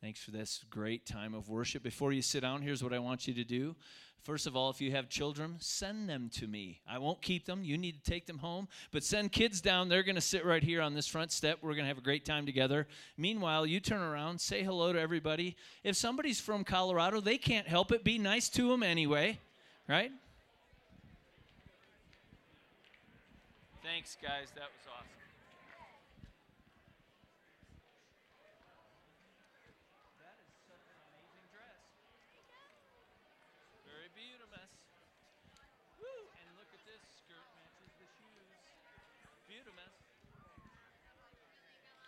Thanks for this great time of worship. Before you sit down, here's what I want you to do. First of all, if you have children, send them to me. I won't keep them. You need to take them home. But send kids down. They're going to sit right here on this front step. We're going to have a great time together. Meanwhile, you turn around, say hello to everybody. If somebody's from Colorado, they can't help it. Be nice to them anyway, right? Thanks, guys. That was awesome. That is such an amazing dress. Very beautiful. Woo! And look at this skirt matches the shoes. Beautiful.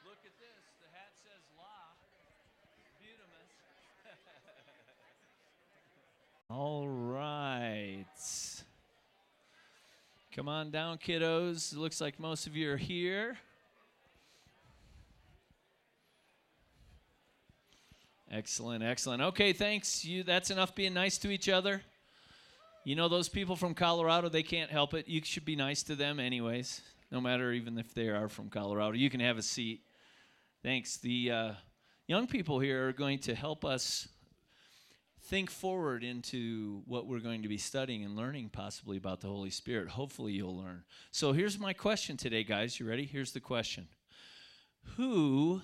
Look at this. The hat says "La." Beautiful. All right. Come on down, kiddos. It looks like most of you are here. Excellent, excellent. Okay, thanks. You that's enough being nice to each other. You know those people from Colorado, they can't help it. You should be nice to them anyways, no matter even if they are from Colorado. You can have a seat. Thanks. The uh, young people here are going to help us think forward into what we're going to be studying and learning possibly about the Holy Spirit. Hopefully, you'll learn. So, here's my question today, guys. You ready? Here's the question Who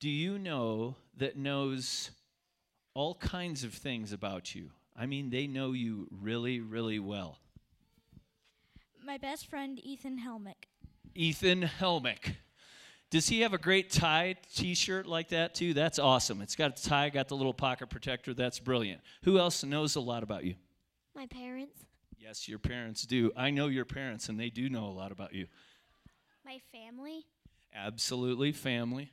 do you know that knows all kinds of things about you? I mean, they know you really, really well. My best friend, Ethan Helmick. Ethan Helmick. Does he have a great tie t-shirt like that too? That's awesome. It's got a tie, got the little pocket protector. That's brilliant. Who else knows a lot about you? My parents. Yes, your parents do. I know your parents and they do know a lot about you. My family. Absolutely, family.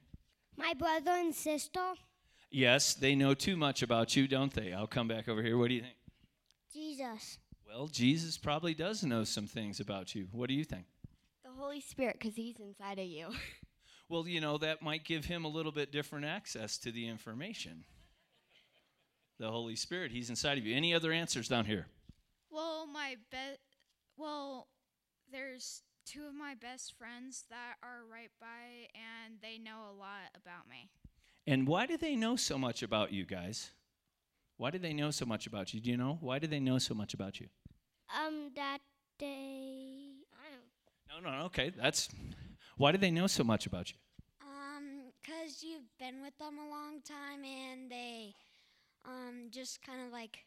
My brother and sister. Yes, they know too much about you, don't they? I'll come back over here. What do you think? Jesus. Well, Jesus probably does know some things about you. What do you think? The Holy Spirit, because He's inside of you. Well, you know, that might give him a little bit different access to the information. The Holy Spirit, he's inside of you. Any other answers down here? Well, my best, well, there's two of my best friends that are right by and they know a lot about me. And why do they know so much about you guys? Why do they know so much about you? Do you know? Why do they know so much about you? Um, that they. I don't. No, no, okay. That's why do they know so much about you? Um, cause you've been with them a long time and they, um, just kind of like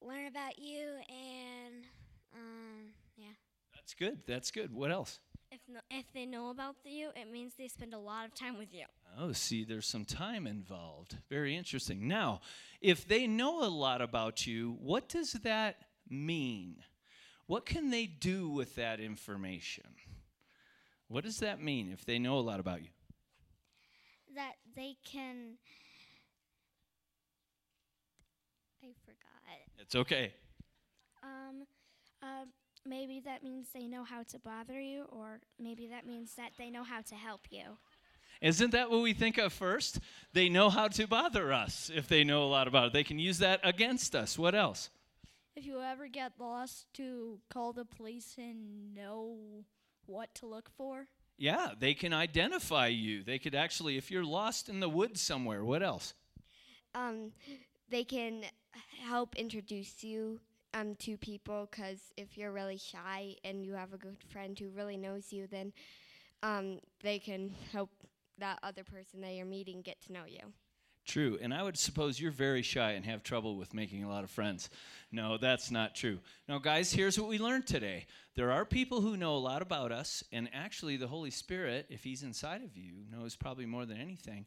learn about you and, um, yeah. That's good. That's good. What else? If no, if they know about you, it means they spend a lot of time with you. Oh, see, there's some time involved. Very interesting. Now, if they know a lot about you, what does that mean? What can they do with that information? What does that mean if they know a lot about you? That they can. I forgot. It's okay. Um, uh, maybe that means they know how to bother you, or maybe that means that they know how to help you. Isn't that what we think of first? They know how to bother us if they know a lot about it. They can use that against us. What else? If you ever get lost, to call the police and know what to look for. Yeah, they can identify you. They could actually, if you're lost in the woods somewhere, what else? Um, they can help introduce you um, to people, because if you're really shy and you have a good friend who really knows you, then um, they can help that other person that you're meeting get to know you. True. And I would suppose you're very shy and have trouble with making a lot of friends. No, that's not true. Now, guys, here's what we learned today there are people who know a lot about us, and actually, the Holy Spirit, if He's inside of you, knows probably more than anything.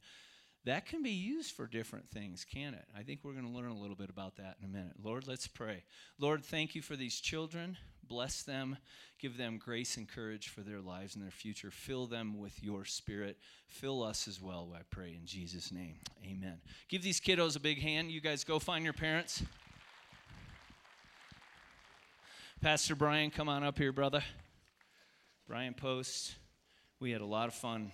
That can be used for different things, can it? I think we're going to learn a little bit about that in a minute. Lord, let's pray. Lord, thank you for these children. Bless them. Give them grace and courage for their lives and their future. Fill them with your spirit. Fill us as well, I pray, in Jesus' name. Amen. Give these kiddos a big hand. You guys go find your parents. Pastor Brian, come on up here, brother. Brian Post. We had a lot of fun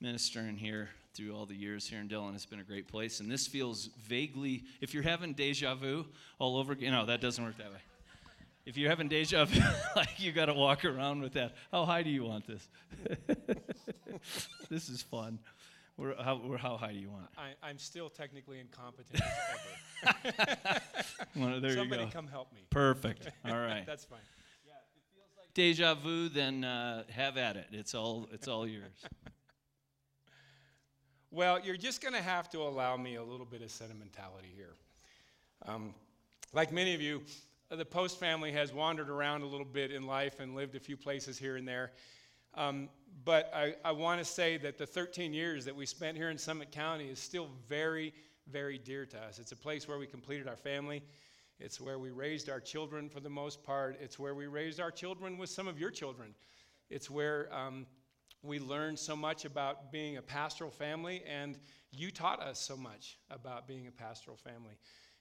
ministering here through all the years here in Dillon. It's been a great place. And this feels vaguely, if you're having deja vu all over, you know, that doesn't work that way. If you're having deja vu, like you got to walk around with that. How high do you want this? this is fun. Where, how, where, how high do you want I, I'm still technically incompetent as ever. Well, there Somebody you go. come help me. Perfect. All right. That's fine. Deja vu, then uh, have at it. It's all, it's all yours. Well, you're just going to have to allow me a little bit of sentimentality here. Um, like many of you, the Post family has wandered around a little bit in life and lived a few places here and there. Um, but I, I want to say that the 13 years that we spent here in Summit County is still very, very dear to us. It's a place where we completed our family. It's where we raised our children for the most part. It's where we raised our children with some of your children. It's where um, we learned so much about being a pastoral family, and you taught us so much about being a pastoral family.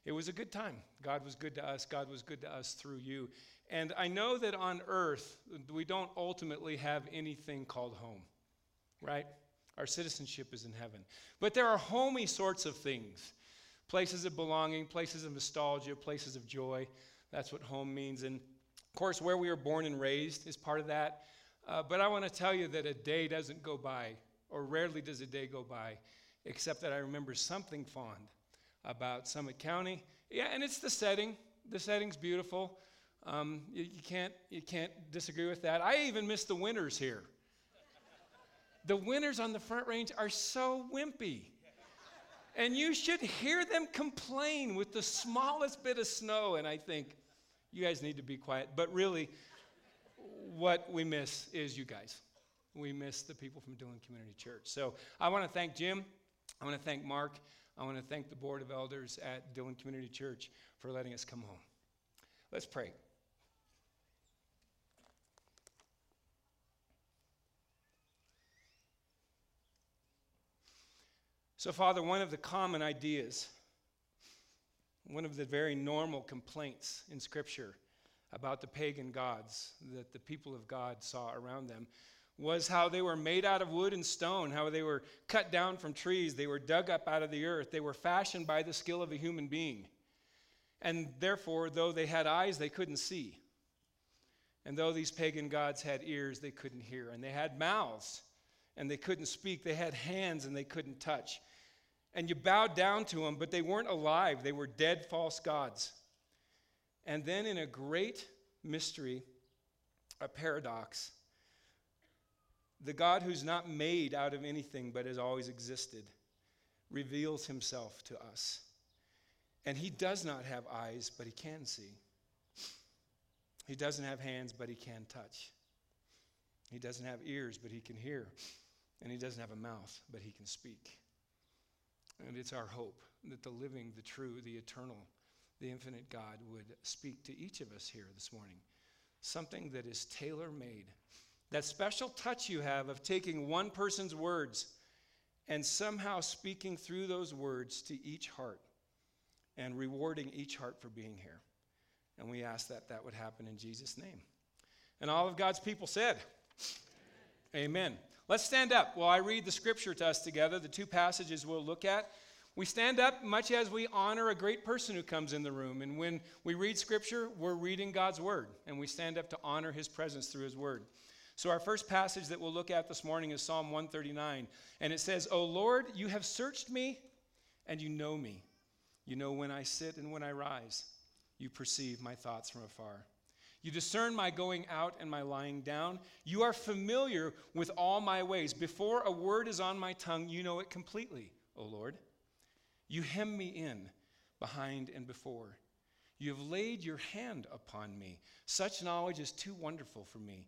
It was a good time. God was good to us. God was good to us through you. And I know that on earth, we don't ultimately have anything called home, right? Our citizenship is in heaven. But there are homey sorts of things places of belonging, places of nostalgia, places of joy. That's what home means. And of course, where we were born and raised is part of that. Uh, but I want to tell you that a day doesn't go by, or rarely does a day go by, except that I remember something fond about Summit County. Yeah, and it's the setting. The setting's beautiful. Um, you, you, can't, you can't disagree with that. I even miss the winters here. The winters on the Front Range are so wimpy. And you should hear them complain with the smallest bit of snow. And I think, you guys need to be quiet. But really, what we miss is you guys. We miss the people from Dillon Community Church. So I want to thank Jim. I want to thank Mark. I want to thank the Board of Elders at Dillon Community Church for letting us come home. Let's pray. So, Father, one of the common ideas, one of the very normal complaints in Scripture about the pagan gods that the people of God saw around them was how they were made out of wood and stone, how they were cut down from trees, they were dug up out of the earth, they were fashioned by the skill of a human being. And therefore, though they had eyes, they couldn't see. And though these pagan gods had ears, they couldn't hear. And they had mouths, and they couldn't speak. They had hands, and they couldn't touch. And you bowed down to them, but they weren't alive. They were dead false gods. And then, in a great mystery, a paradox, the God who's not made out of anything but has always existed reveals himself to us. And he does not have eyes, but he can see. He doesn't have hands, but he can touch. He doesn't have ears, but he can hear. And he doesn't have a mouth, but he can speak. And it's our hope that the living, the true, the eternal, the infinite God would speak to each of us here this morning. Something that is tailor made. That special touch you have of taking one person's words and somehow speaking through those words to each heart and rewarding each heart for being here. And we ask that that would happen in Jesus' name. And all of God's people said, Amen. Amen. Let's stand up while I read the scripture to us together, the two passages we'll look at. We stand up much as we honor a great person who comes in the room. And when we read scripture, we're reading God's word, and we stand up to honor his presence through his word. So, our first passage that we'll look at this morning is Psalm 139. And it says, O Lord, you have searched me, and you know me. You know when I sit and when I rise. You perceive my thoughts from afar. You discern my going out and my lying down. You are familiar with all my ways. Before a word is on my tongue, you know it completely, O Lord. You hem me in behind and before. You have laid your hand upon me. Such knowledge is too wonderful for me,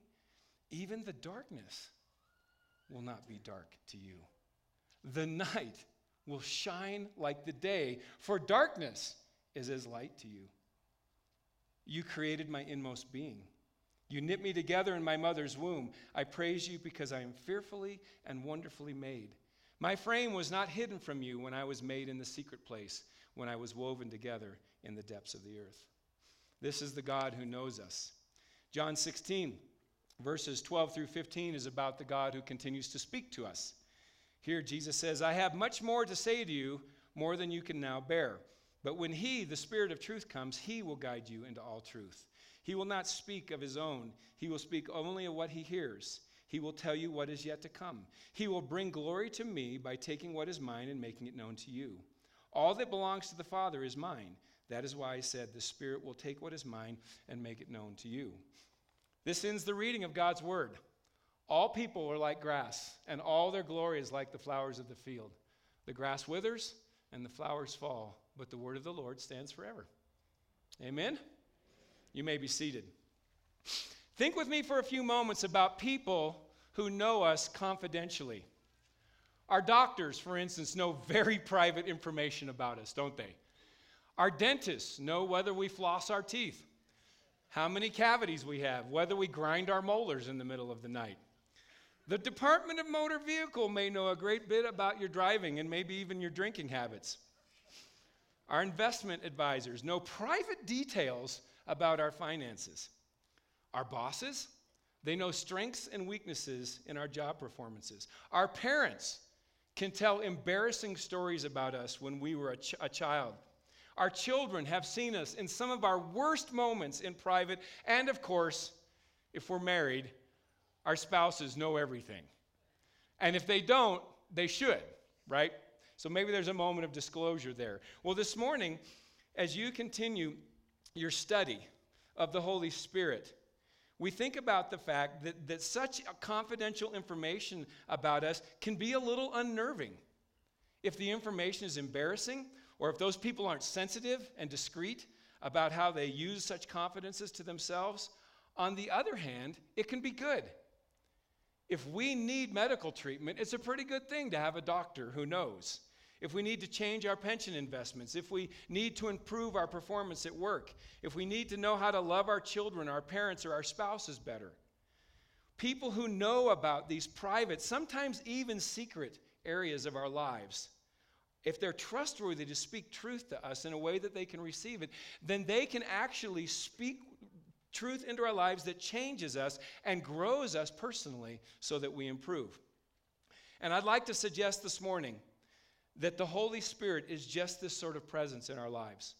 even the darkness will not be dark to you. The night will shine like the day, for darkness is as light to you. You created my inmost being. You knit me together in my mother's womb. I praise you because I am fearfully and wonderfully made. My frame was not hidden from you when I was made in the secret place, when I was woven together in the depths of the earth. This is the God who knows us. John 16, verses 12 through 15, is about the God who continues to speak to us. Here, Jesus says, I have much more to say to you, more than you can now bear. But when He, the Spirit of truth, comes, He will guide you into all truth. He will not speak of His own, He will speak only of what He hears. He will tell you what is yet to come. He will bring glory to me by taking what is mine and making it known to you. All that belongs to the Father is mine. That is why I said, The Spirit will take what is mine and make it known to you. This ends the reading of God's Word. All people are like grass, and all their glory is like the flowers of the field. The grass withers and the flowers fall, but the word of the Lord stands forever. Amen? You may be seated. Think with me for a few moments about people who know us confidentially. Our doctors, for instance, know very private information about us, don't they? Our dentists know whether we floss our teeth, how many cavities we have, whether we grind our molars in the middle of the night. The Department of Motor Vehicle may know a great bit about your driving and maybe even your drinking habits. Our investment advisors know private details about our finances. Our bosses, they know strengths and weaknesses in our job performances. Our parents can tell embarrassing stories about us when we were a, ch- a child. Our children have seen us in some of our worst moments in private, and of course, if we're married, our spouses know everything. And if they don't, they should, right? So maybe there's a moment of disclosure there. Well, this morning, as you continue your study of the Holy Spirit, we think about the fact that, that such confidential information about us can be a little unnerving. If the information is embarrassing, or if those people aren't sensitive and discreet about how they use such confidences to themselves, on the other hand, it can be good. If we need medical treatment, it's a pretty good thing to have a doctor who knows. If we need to change our pension investments, if we need to improve our performance at work, if we need to know how to love our children, our parents, or our spouses better. People who know about these private, sometimes even secret areas of our lives, if they're trustworthy to speak truth to us in a way that they can receive it, then they can actually speak truth into our lives that changes us and grows us personally so that we improve. And I'd like to suggest this morning that the Holy Spirit is just this sort of presence in our lives.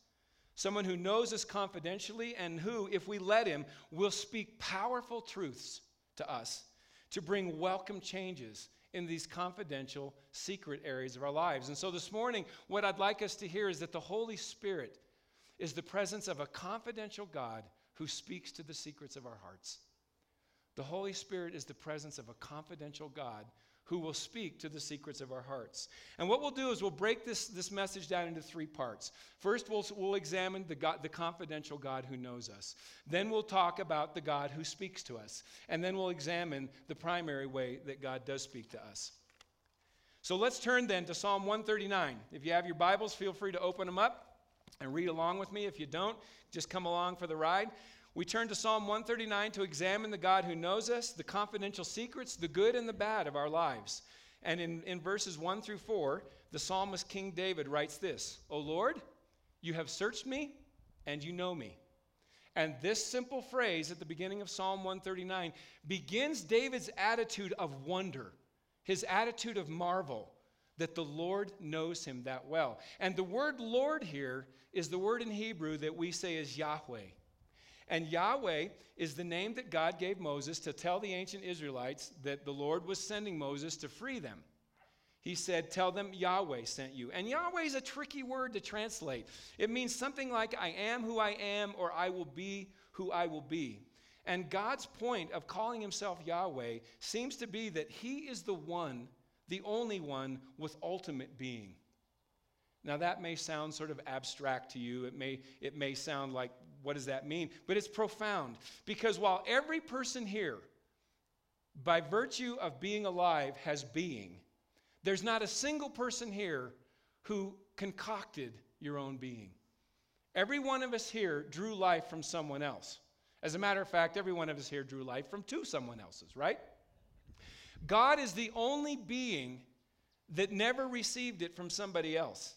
Someone who knows us confidentially and who, if we let him, will speak powerful truths to us to bring welcome changes in these confidential, secret areas of our lives. And so this morning, what I'd like us to hear is that the Holy Spirit is the presence of a confidential God who speaks to the secrets of our hearts. The Holy Spirit is the presence of a confidential God who will speak to the secrets of our hearts. And what we'll do is we'll break this, this message down into three parts. First, we'll, we'll examine the, God, the confidential God who knows us. Then we'll talk about the God who speaks to us. And then we'll examine the primary way that God does speak to us. So let's turn then to Psalm 139. If you have your Bibles, feel free to open them up and read along with me. If you don't, just come along for the ride. We turn to Psalm 139 to examine the God who knows us, the confidential secrets, the good and the bad of our lives. And in, in verses 1 through 4, the psalmist King David writes this O Lord, you have searched me and you know me. And this simple phrase at the beginning of Psalm 139 begins David's attitude of wonder, his attitude of marvel that the Lord knows him that well. And the word Lord here is the word in Hebrew that we say is Yahweh. And Yahweh is the name that God gave Moses to tell the ancient Israelites that the Lord was sending Moses to free them. He said, Tell them Yahweh sent you. And Yahweh is a tricky word to translate. It means something like, I am who I am, or I will be who I will be. And God's point of calling himself Yahweh seems to be that he is the one, the only one with ultimate being. Now, that may sound sort of abstract to you. It may, it may sound like what does that mean? But it's profound because while every person here, by virtue of being alive, has being, there's not a single person here who concocted your own being. Every one of us here drew life from someone else. As a matter of fact, every one of us here drew life from two someone else's, right? God is the only being that never received it from somebody else.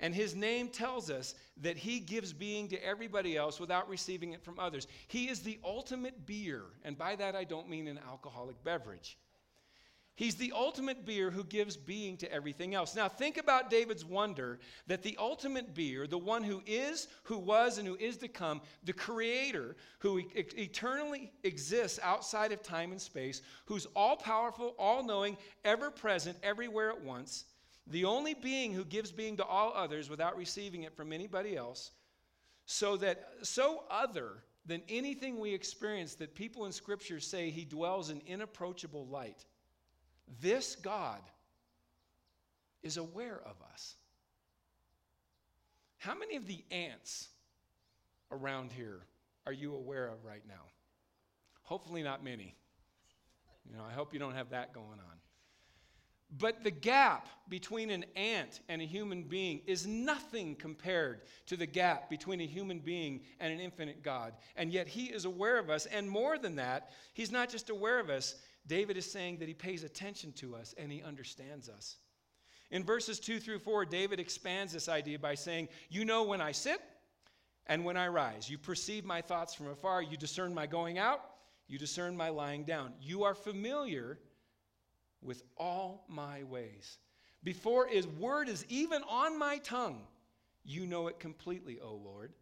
And his name tells us that he gives being to everybody else without receiving it from others. He is the ultimate beer, and by that I don't mean an alcoholic beverage. He's the ultimate beer who gives being to everything else. Now, think about David's wonder that the ultimate beer, the one who is, who was, and who is to come, the creator who e- eternally exists outside of time and space, who's all powerful, all knowing, ever present, everywhere at once, the only being who gives being to all others without receiving it from anybody else, so that so other than anything we experience that people in Scripture say he dwells in inapproachable light. This God is aware of us. How many of the ants around here are you aware of right now? Hopefully, not many. You know, I hope you don't have that going on. But the gap between an ant and a human being is nothing compared to the gap between a human being and an infinite God. And yet, He is aware of us. And more than that, He's not just aware of us, David is saying that he pays attention to us and he understands us. In verses 2 through 4, David expands this idea by saying, You know when I sit and when I rise. You perceive my thoughts from afar. You discern my going out. You discern my lying down. You are familiar with all my ways. Before his word is even on my tongue, you know it completely, O Lord.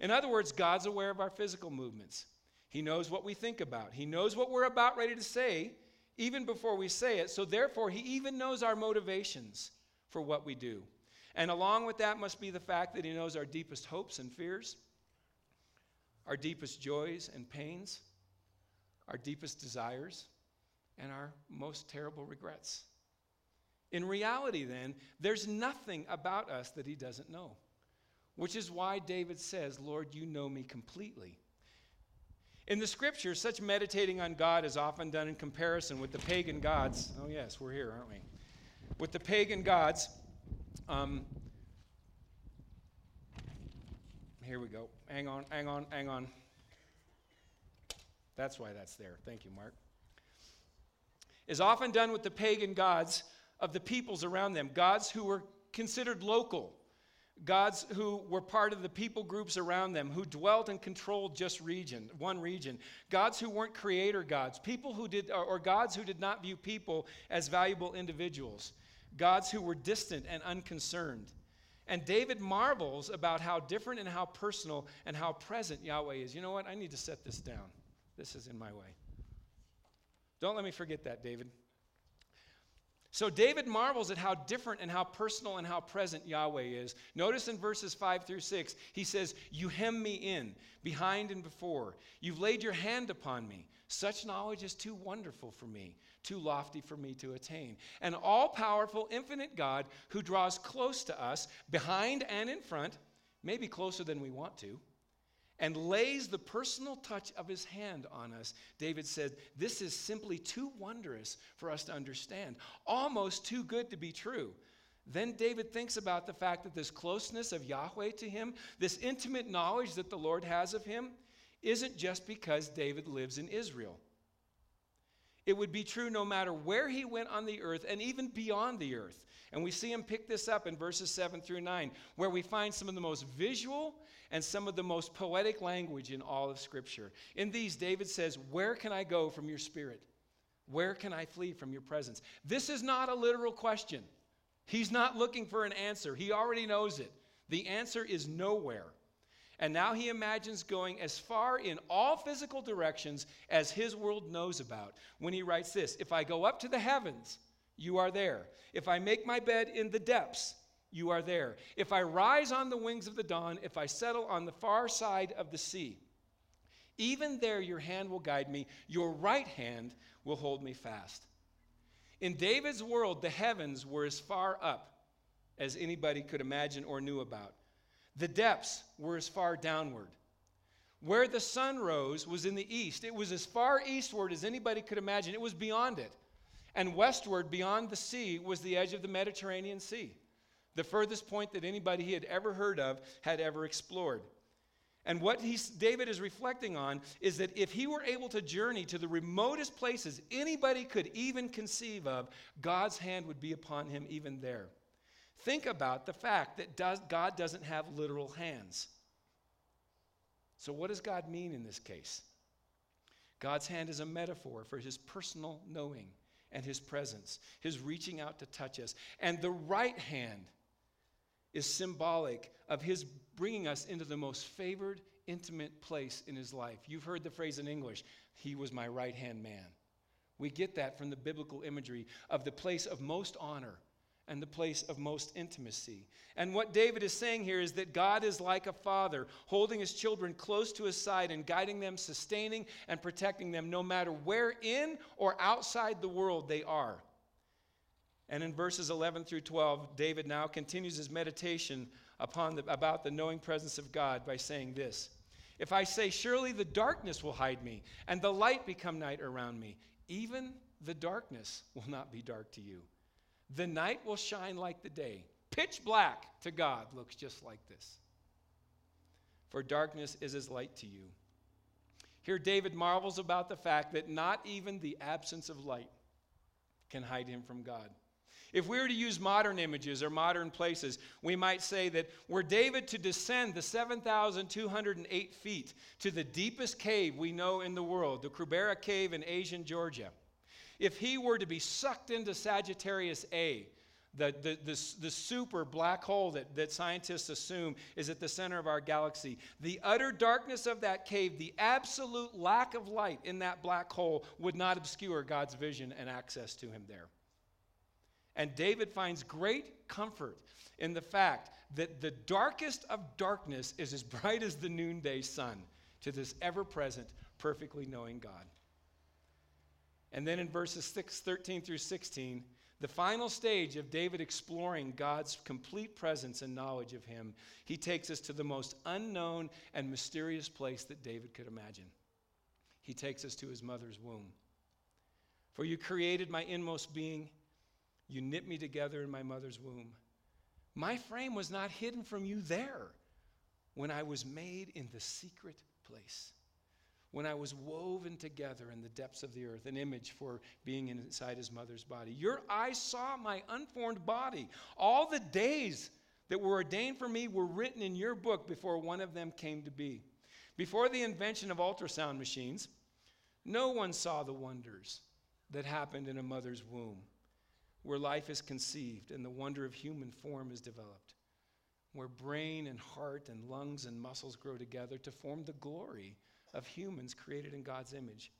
In other words, God's aware of our physical movements. He knows what we think about. He knows what we're about ready to say even before we say it. So, therefore, He even knows our motivations for what we do. And along with that must be the fact that He knows our deepest hopes and fears, our deepest joys and pains, our deepest desires, and our most terrible regrets. In reality, then, there's nothing about us that He doesn't know, which is why David says, Lord, you know me completely. In the scriptures, such meditating on God is often done in comparison with the pagan gods. Oh, yes, we're here, aren't we? With the pagan gods. Um, here we go. Hang on, hang on, hang on. That's why that's there. Thank you, Mark. Is often done with the pagan gods of the peoples around them, gods who were considered local gods who were part of the people groups around them, who dwelt and controlled just region, one region. Gods who weren't creator gods, people who did, or, gods who did not view people as valuable individuals. Gods who were distant and unconcerned. And David marvels about how different and how personal and how present Yahweh is. You know what? I need to set this down. This is in my way. Don't let me forget that, David. So David marvels at how different and how personal and how present Yahweh is. Notice in verses 5 through 6, he says, You hem me in, behind and before. You've laid your hand upon me. Such knowledge is too wonderful for me, too lofty for me to attain. An all powerful, infinite God who draws close to us, behind and in front, maybe closer than we want to and lays the personal touch of his hand on us, David said, This is simply too wondrous for us to understand, almost too good to be true. Then David thinks about the fact that this closeness of Yahweh to him, this intimate knowledge that the Lord has of him, isn't just because David lives in Israel. It would be true no matter where he went on the earth and even beyond the earth. And we see him pick this up in verses 7 through 9, where we find some of the most visual and some of the most poetic language in all of Scripture. In these, David says, Where can I go from your spirit? Where can I flee from your presence? This is not a literal question. He's not looking for an answer, he already knows it. The answer is nowhere. And now he imagines going as far in all physical directions as his world knows about when he writes this If I go up to the heavens, you are there. If I make my bed in the depths, you are there. If I rise on the wings of the dawn, if I settle on the far side of the sea, even there your hand will guide me, your right hand will hold me fast. In David's world, the heavens were as far up as anybody could imagine or knew about. The depths were as far downward. Where the sun rose was in the east. It was as far eastward as anybody could imagine. It was beyond it. And westward, beyond the sea, was the edge of the Mediterranean Sea, the furthest point that anybody he had ever heard of had ever explored. And what David is reflecting on is that if he were able to journey to the remotest places anybody could even conceive of, God's hand would be upon him even there. Think about the fact that does, God doesn't have literal hands. So, what does God mean in this case? God's hand is a metaphor for his personal knowing and his presence, his reaching out to touch us. And the right hand is symbolic of his bringing us into the most favored, intimate place in his life. You've heard the phrase in English, he was my right hand man. We get that from the biblical imagery of the place of most honor and the place of most intimacy. And what David is saying here is that God is like a father, holding his children close to his side and guiding them, sustaining and protecting them, no matter where in or outside the world they are. And in verses 11 through 12, David now continues his meditation upon the, about the knowing presence of God by saying this If I say, Surely the darkness will hide me, and the light become night around me, even the darkness will not be dark to you. The night will shine like the day. Pitch black to God looks just like this. For darkness is as light to you. Here, David marvels about the fact that not even the absence of light can hide him from God. If we were to use modern images or modern places, we might say that were David to descend the 7,208 feet to the deepest cave we know in the world, the Krubera Cave in Asian Georgia, if he were to be sucked into Sagittarius A, the, the, the, the, super black hole that, that scientists assume is at the center of our galaxy, the utter darkness of that cave, the absolute lack of light in that black hole would not obscure God's vision and access to him there. And David finds great comfort in the fact that the darkest of darkness is as bright as the noonday sun to this ever present, perfectly knowing God. And then in verses 6, 13 through 16, the final stage of David exploring God's complete presence and knowledge of him, he takes us to the most unknown and mysterious place that David could imagine. He takes us to his mother's womb. For you created my inmost being, you knit me together in my mother's womb. My frame was not hidden from you there when I was made in the secret place when I was woven together in the depths of the earth, an image for being inside his mother's body. Your eyes saw my unformed body. All the days that were ordained for me were written in your book before one of them came to be. Before the invention of ultrasound machines, no one saw the wonders that happened in a mother's womb, where life is conceived and the wonder of human form is developed, where brain and heart and lungs and muscles grow together to form the glory of humans created in God's image.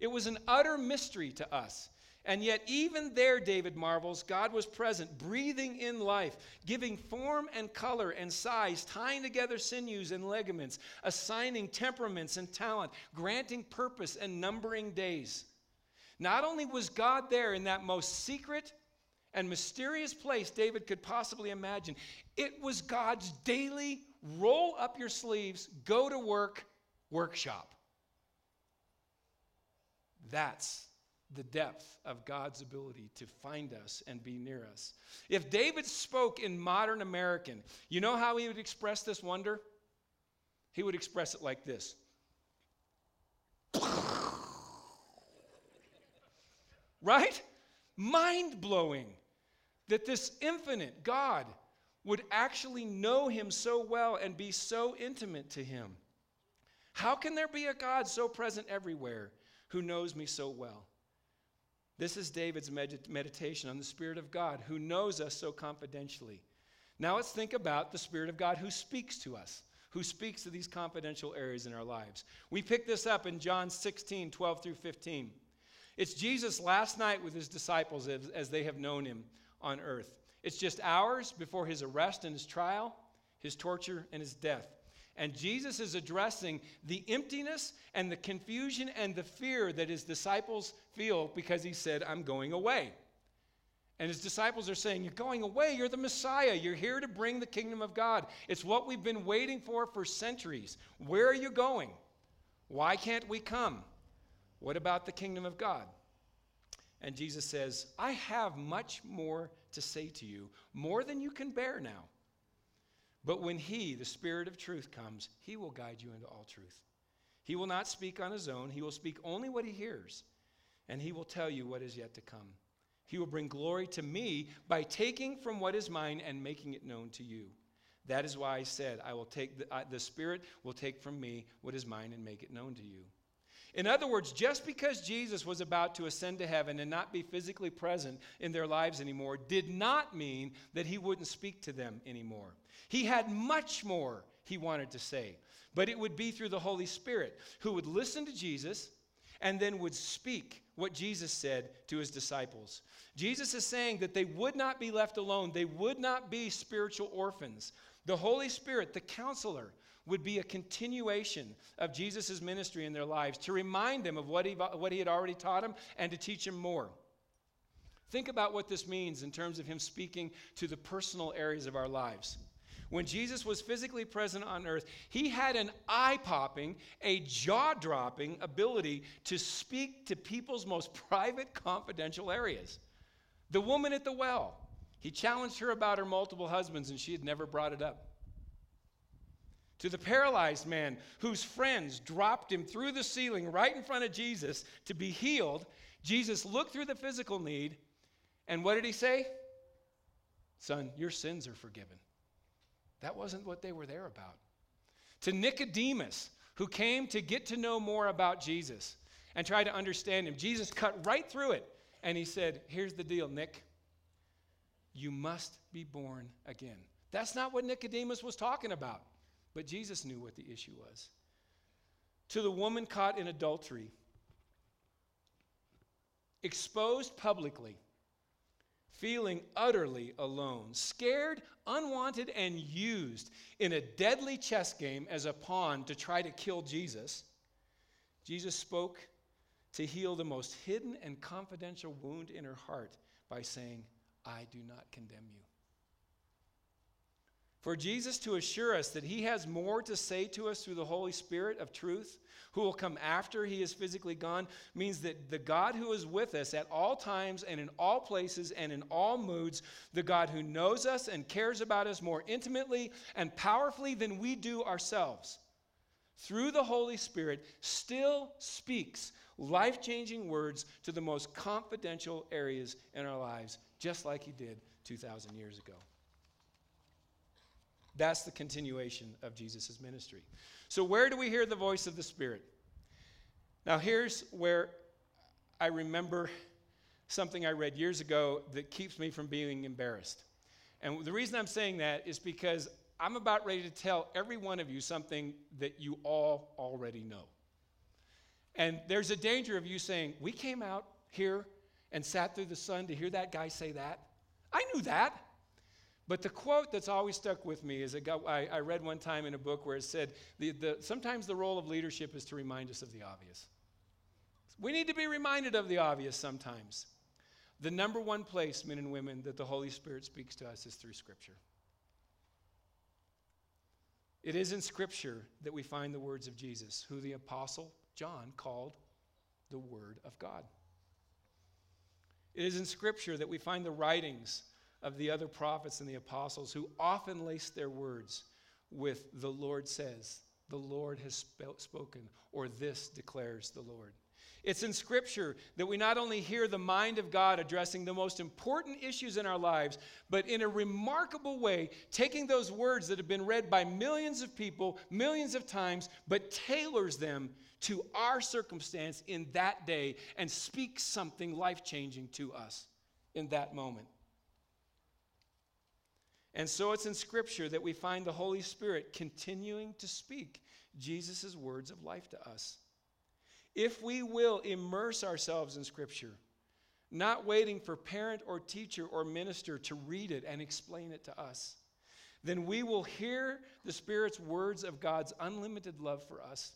It was an utter mystery to us. And yet, even there, David marvels, God was present, breathing in life, giving form and color and size, tying together sinews and ligaments, assigning temperaments and talent, granting purpose and numbering days. Not only was God there in that most secret and mysterious place David could possibly imagine, it was God's daily roll up your sleeves, go to work, workshop. That's the depth of God's ability to find us and be near us. If David spoke in modern American, you know how he would express this wonder? He would express it like this. right? Mind blowing that this infinite God would actually know him so well and be so intimate to him. How can there be a God so present everywhere who knows me so well? This is David's med- meditation on the Spirit of God who knows us so confidentially. Now let's think about the Spirit of God who speaks to us, who speaks to these confidential areas in our lives. We pick this up in John 16, 12 through 15. It's Jesus' last night with his disciples as, as they have known him on earth. It's just hours before his arrest and his trial, his torture, and his death. And Jesus is addressing the emptiness and the confusion and the fear that his disciples feel because he said, I'm going away. And his disciples are saying, You're going away. You're the Messiah. You're here to bring the kingdom of God. It's what we've been waiting for for centuries. Where are you going? Why can't we come? What about the kingdom of God? And Jesus says, I have much more to say to you, more than you can bear now. But when He, the Spirit of truth, comes, He will guide you into all truth. He will not speak on His own, He will speak only what He hears, and He will tell you what is yet to come. He will bring glory to me by taking from what is mine and making it known to you. That is why I said, I will take the, uh, the Spirit will take from me what is mine and make it known to you. In other words, just because Jesus was about to ascend to heaven and not be physically present in their lives anymore did not mean that he wouldn't speak to them anymore. He had much more he wanted to say, but it would be through the Holy Spirit who would listen to Jesus and then would speak what Jesus said to his disciples. Jesus is saying that they would not be left alone, they would not be spiritual orphans. The Holy Spirit, the counselor, would be a continuation of Jesus' ministry in their lives to remind them of what he, what he had already taught them and to teach them more. Think about what this means in terms of him speaking to the personal areas of our lives. When Jesus was physically present on earth, he had an eye popping, a jaw dropping ability to speak to people's most private, confidential areas. The woman at the well, he challenged her about her multiple husbands, and she had never brought it up to the paralyzed man whose friends dropped him through the ceiling right in front of Jesus to be healed. Jesus looked through the physical need, and what did he say? Son, your sins are forgiven. That wasn't what they were there about. To Nicodemus, who came to get to know more about Jesus and try to understand him, Jesus cut right through it and he said, Here's the deal, Nick. You must be born again. That's not what Nicodemus was talking about. But Jesus knew what the issue was. To the woman caught in adultery, exposed publicly, feeling utterly alone, scared, unwanted, and used in a deadly chess game as a pawn to try to kill Jesus, Jesus spoke to heal the most hidden and confidential wound in her heart by saying, I do not condemn you. For Jesus to assure us that he has more to say to us through the Holy Spirit of truth, who will come after he is physically gone, means that the God who is with us at all times and in all places and in all moods, the God who knows us and cares about us more intimately and powerfully than we do ourselves, through the Holy Spirit, still speaks life changing words to the most confidential areas in our lives, just like he did 2,000 years ago. That's the continuation of Jesus' ministry. So, where do we hear the voice of the Spirit? Now, here's where I remember something I read years ago that keeps me from being embarrassed. And the reason I'm saying that is because I'm about ready to tell every one of you something that you all already know. And there's a danger of you saying, We came out here and sat through the sun to hear that guy say that. I knew that. But the quote that's always stuck with me is got, I, I, read one time in a book where it said, the, the, Sometimes the role of leadership is to remind us of the obvious. We need to be reminded of the obvious sometimes. The number one place, men and women, that the Holy Spirit speaks to us is through Scripture. It is in Scripture that we find the words of Jesus, who the Apostle John called the Word of God. It is in Scripture that we find the writings of the other prophets and the apostles who often lace their words with the Lord says, the Lord has sp- spoken, or this declares the Lord. It's in Scripture that we not only hear the mind of God addressing the most important issues in our lives, but in a remarkable way, taking those words that have been read by millions of people, millions of times, but tailors them to our circumstance in that day and speaks something life changing to us in that moment. And so it's in Scripture that we find the Holy Spirit continuing to speak Jesus' words of life to us. If we will immerse ourselves in Scripture, not waiting for parent or teacher or minister to read it and explain it to us, then we will hear the Spirit's words of God's unlimited love for us,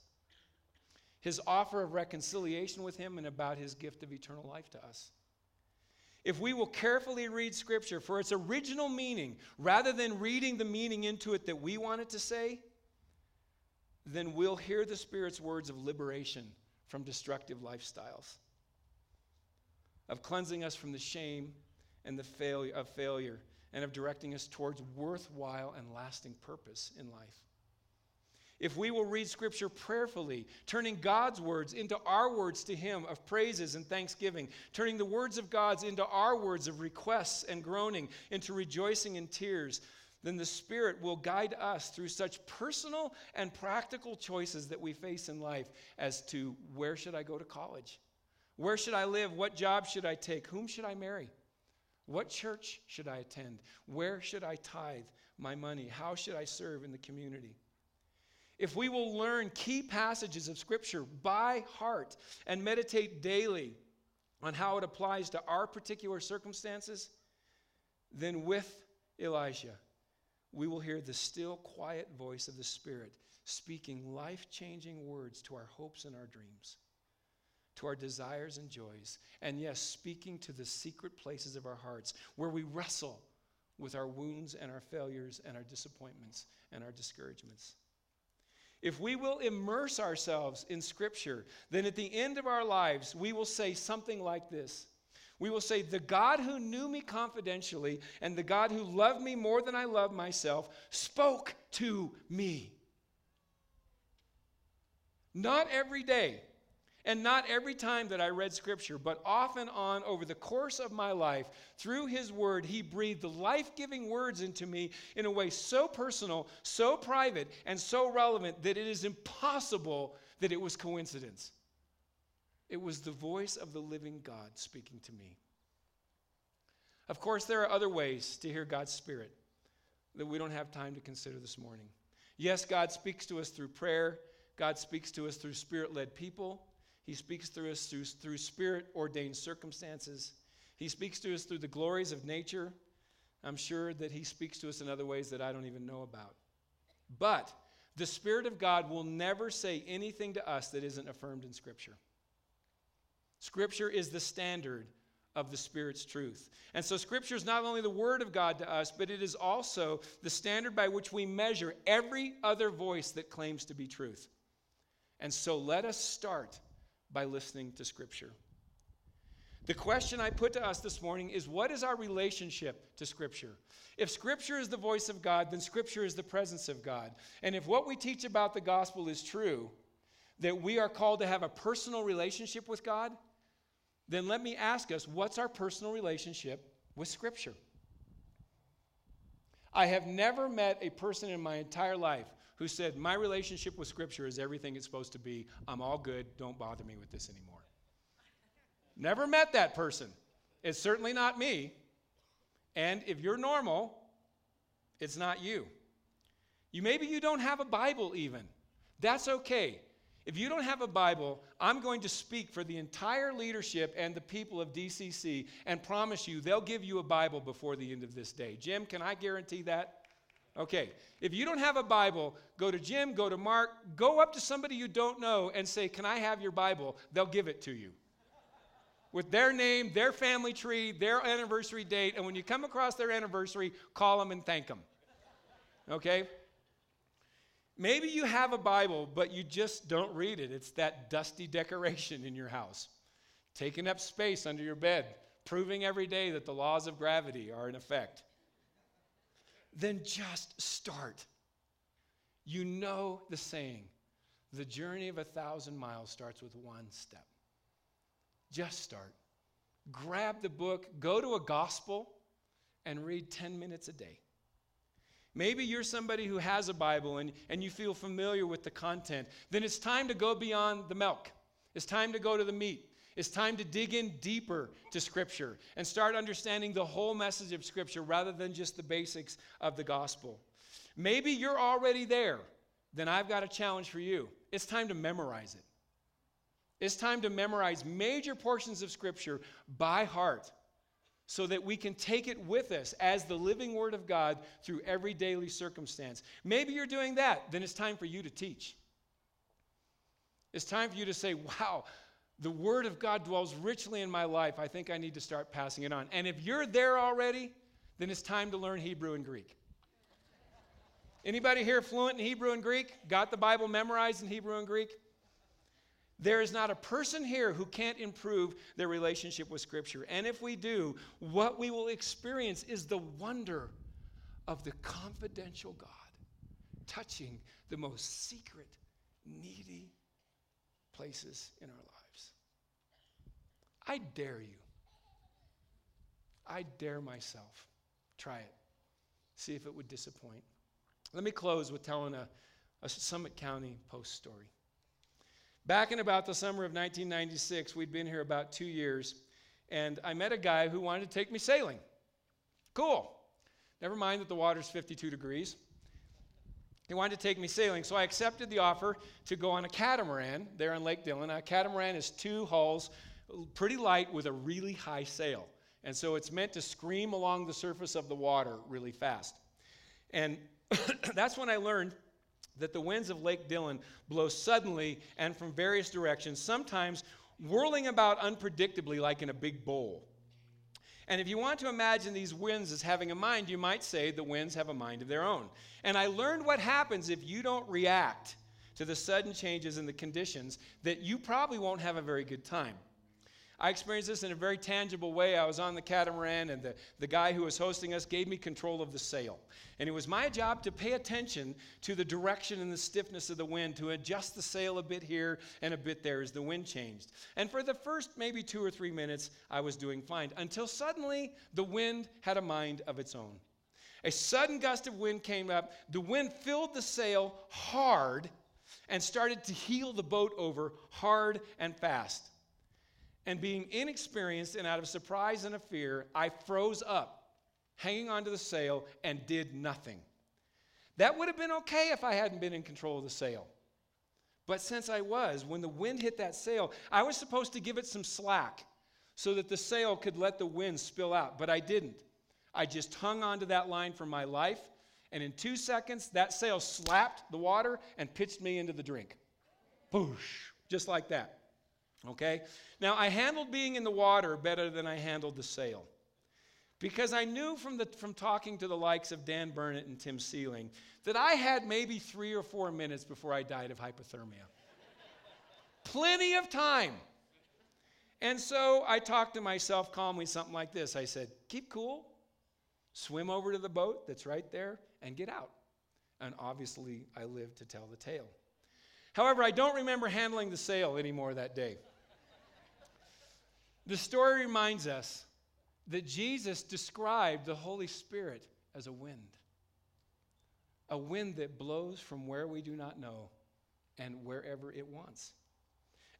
His offer of reconciliation with Him, and about His gift of eternal life to us if we will carefully read Scripture for its original meaning, rather than reading the meaning into it that we want it to say, then we'll hear the Spirit's words of liberation from destructive lifestyles, of cleansing us from the shame and the failure of failure and of directing us towards worthwhile and lasting purpose in life. If we will read Scripture prayerfully, turning God's words into our words to Him of praises and thanksgiving, turning the words of God's into our words of requests and groaning, into rejoicing and tears, then the Spirit will guide us through such personal and practical choices that we face in life as to where should I go to college? Where should I live? What job should I take? Whom should I marry? What church should I attend? Where should I tithe my money? How should I serve in the community? If we will learn key passages of Scripture by heart and meditate daily on how it applies to our particular circumstances, then with Elijah, we will hear the still, quiet voice of the Spirit speaking life changing words to our hopes and our dreams, to our desires and joys, and yes, speaking to the secret places of our hearts where we wrestle with our wounds and our failures and our disappointments and our discouragements. If we will immerse ourselves in Scripture, then at the end of our lives, we will say something like this. We will say, The God who knew me confidentially and the God who loved me more than I love myself spoke to me. Not every day, and not every time that I read Scripture, but off and on over the course of my life, through His Word, He breathed the life giving words into me in a way so personal, so private, and so relevant that it is impossible that it was coincidence. It was the voice of the living God speaking to me. Of course, there are other ways to hear God's Spirit that we don't have time to consider this morning. Yes, God speaks to us through prayer. God speaks to us through spirit led people. He speaks through us through, through spirit ordained circumstances. He speaks to us through the glories of nature. I'm sure that He speaks to us in other ways that I don't even know about. But the Spirit of God will never say anything to us that isn't affirmed in Scripture. Scripture is the standard of the Spirit's truth. And so, Scripture is not only the Word of God to us, but it is also the standard by which we measure every other voice that claims to be truth. And so, let us start by listening to Scripture. The question I put to us this morning is what is our relationship to Scripture? If Scripture is the voice of God, then Scripture is the presence of God. And if what we teach about the gospel is true, that we are called to have a personal relationship with God, then let me ask us what's our personal relationship with Scripture? I have never met a person in my entire life who said, My relationship with Scripture is everything it's supposed to be. I'm all good. Don't bother me with this anymore. Never met that person. It's certainly not me. And if you're normal, it's not you. You maybe you don't have a Bible even. That's okay. If you don't have a Bible, I'm going to speak for the entire leadership and the people of DCC and promise you they'll give you a Bible before the end of this day. Jim, can I guarantee that? Okay. If you don't have a Bible, go to Jim, go to Mark, go up to somebody you don't know and say, Can I have your Bible? They'll give it to you. With their name, their family tree, their anniversary date, and when you come across their anniversary, call them and thank them. Okay? Maybe you have a Bible, but you just don't read it. It's that dusty decoration in your house, taking up space under your bed, proving every day that the laws of gravity are in effect. Then just start. You know the saying the journey of a thousand miles starts with one step. Just start. Grab the book, go to a gospel, and read 10 minutes a day. Maybe you're somebody who has a Bible and, and you feel familiar with the content. Then it's time to go beyond the milk. It's time to go to the meat. It's time to dig in deeper to Scripture and start understanding the whole message of Scripture rather than just the basics of the gospel. Maybe you're already there. Then I've got a challenge for you. It's time to memorize it. It's time to memorize major portions of Scripture by heart so that we can take it with us as the living Word of God through every daily circumstance. Maybe you're doing that, then it's time for you to teach. It's time for you to say, wow, the Word of God dwells richly in my life. I think I need to start passing it on. And if you're there already, then it's time to learn Hebrew and Greek. Anybody here fluent in Hebrew and Greek? Got the Bible memorized in Hebrew and Greek? There is not a person here who can't improve their relationship with Scripture. And if we do, what we will experience is the wonder of the confidential God touching the most secret, needy places in our lives. I dare you. I dare myself. Try it. See if it would disappoint. Let me close with telling a, a Summit County Post story. Back in about the summer of 1996, we'd been here about two years, and I met a guy who wanted to take me sailing. Cool. Never mind that the water's 52 degrees. He wanted to take me sailing, so I accepted the offer to go on a catamaran there on Lake Dillon. A catamaran is two hulls, pretty light, with a really high sail. And so it's meant to scream along the surface of the water really fast. And that's when I learned that the winds of Lake Dillon blow suddenly and from various directions, sometimes whirling about unpredictably like in a big bowl. And if you want to imagine these winds as having a mind, you might say the winds have a mind of their own. And I learned what happens if you don't react to the sudden changes in the conditions, that you probably won't have a very good time. I experienced this in a very tangible way. I was on the catamaran, and the, the guy who was hosting us gave me control of the sail. And it was my job to pay attention to the direction and the stiffness of the wind, to adjust the sail a bit here and a bit there as the wind changed. And for the first maybe two or three minutes, I was doing fine, until suddenly the wind had a mind of its own. A sudden gust of wind came up, the wind filled the sail hard and started to heel the boat over hard and fast. And being inexperienced and out of surprise and a fear, I froze up, hanging onto the sail, and did nothing. That would have been okay if I hadn't been in control of the sail. But since I was, when the wind hit that sail, I was supposed to give it some slack so that the sail could let the wind spill out, but I didn't. I just hung onto that line for my life, and in two seconds, that sail slapped the water and pitched me into the drink. Boosh, just like that. Okay? Now, I handled being in the water better than I handled the sail. Because I knew from, the, from talking to the likes of Dan Burnett and Tim Sealing that I had maybe three or four minutes before I died of hypothermia. Plenty of time. And so I talked to myself calmly, something like this I said, Keep cool, swim over to the boat that's right there, and get out. And obviously, I lived to tell the tale. However, I don't remember handling the sail anymore that day. The story reminds us that Jesus described the Holy Spirit as a wind, a wind that blows from where we do not know and wherever it wants.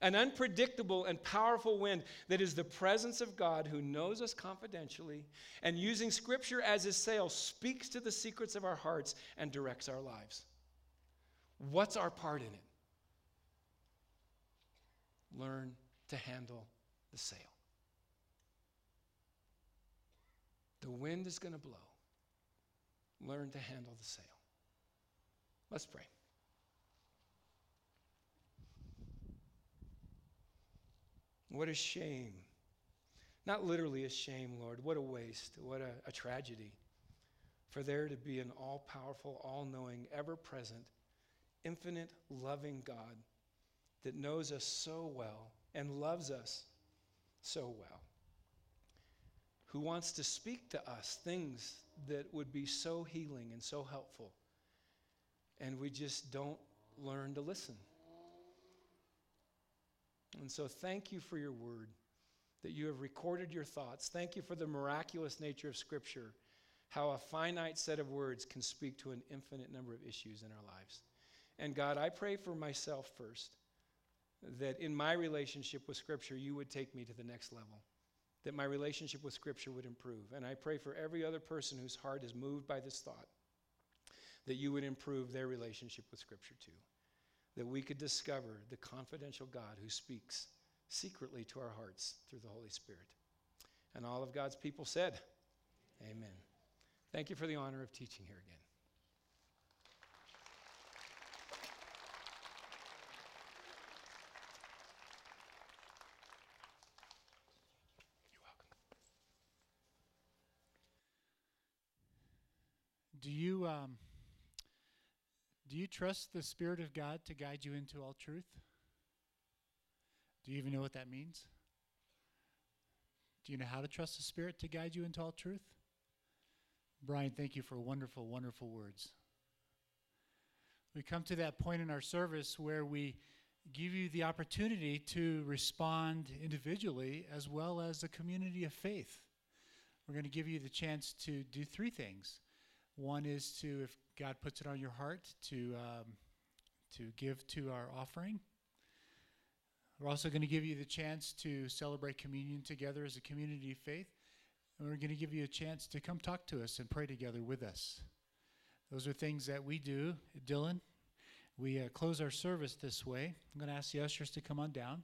An unpredictable and powerful wind that is the presence of God who knows us confidentially and using Scripture as his sail speaks to the secrets of our hearts and directs our lives. What's our part in it? Learn to handle the sail. The wind is going to blow. Learn to handle the sail. Let's pray. What a shame. Not literally a shame, Lord. What a waste. What a, a tragedy. For there to be an all powerful, all knowing, ever present, infinite, loving God that knows us so well and loves us so well who wants to speak to us things that would be so healing and so helpful. And we just don't learn to listen. And so, thank you for your word, that you have recorded your thoughts. Thank you for the miraculous nature of Scripture, how a finite set of words can speak to an infinite number of issues in our lives. And God, I pray for myself first, that in my relationship with Scripture, you would take me to the next level that my relationship with Scripture would improve. And I pray for every other person whose heart is moved by this thought that you would improve their relationship with Scripture too. That we could discover the confidential God who speaks secretly to our hearts through the Holy Spirit. And all of God's people said, Amen. Thank you for the honor of teaching here again. Do you um, do you trust the Spirit of God to guide you into all truth? Do you even know what that means? Do you know how to trust the Spirit to guide you into all truth? Brian, thank you for wonderful, wonderful words. We come to that point in our service where we give you the opportunity to respond individually as well as a community of faith. We're going to give you the chance to do three things. One is to, if God puts it on your heart, to um, to give to our offering. We're also going to give you the chance to celebrate communion together as a community of faith. And we're going to give you a chance to come talk to us and pray together with us. Those are things that we do. Dylan, we uh, close our service this way. I'm going to ask the ushers to come on down.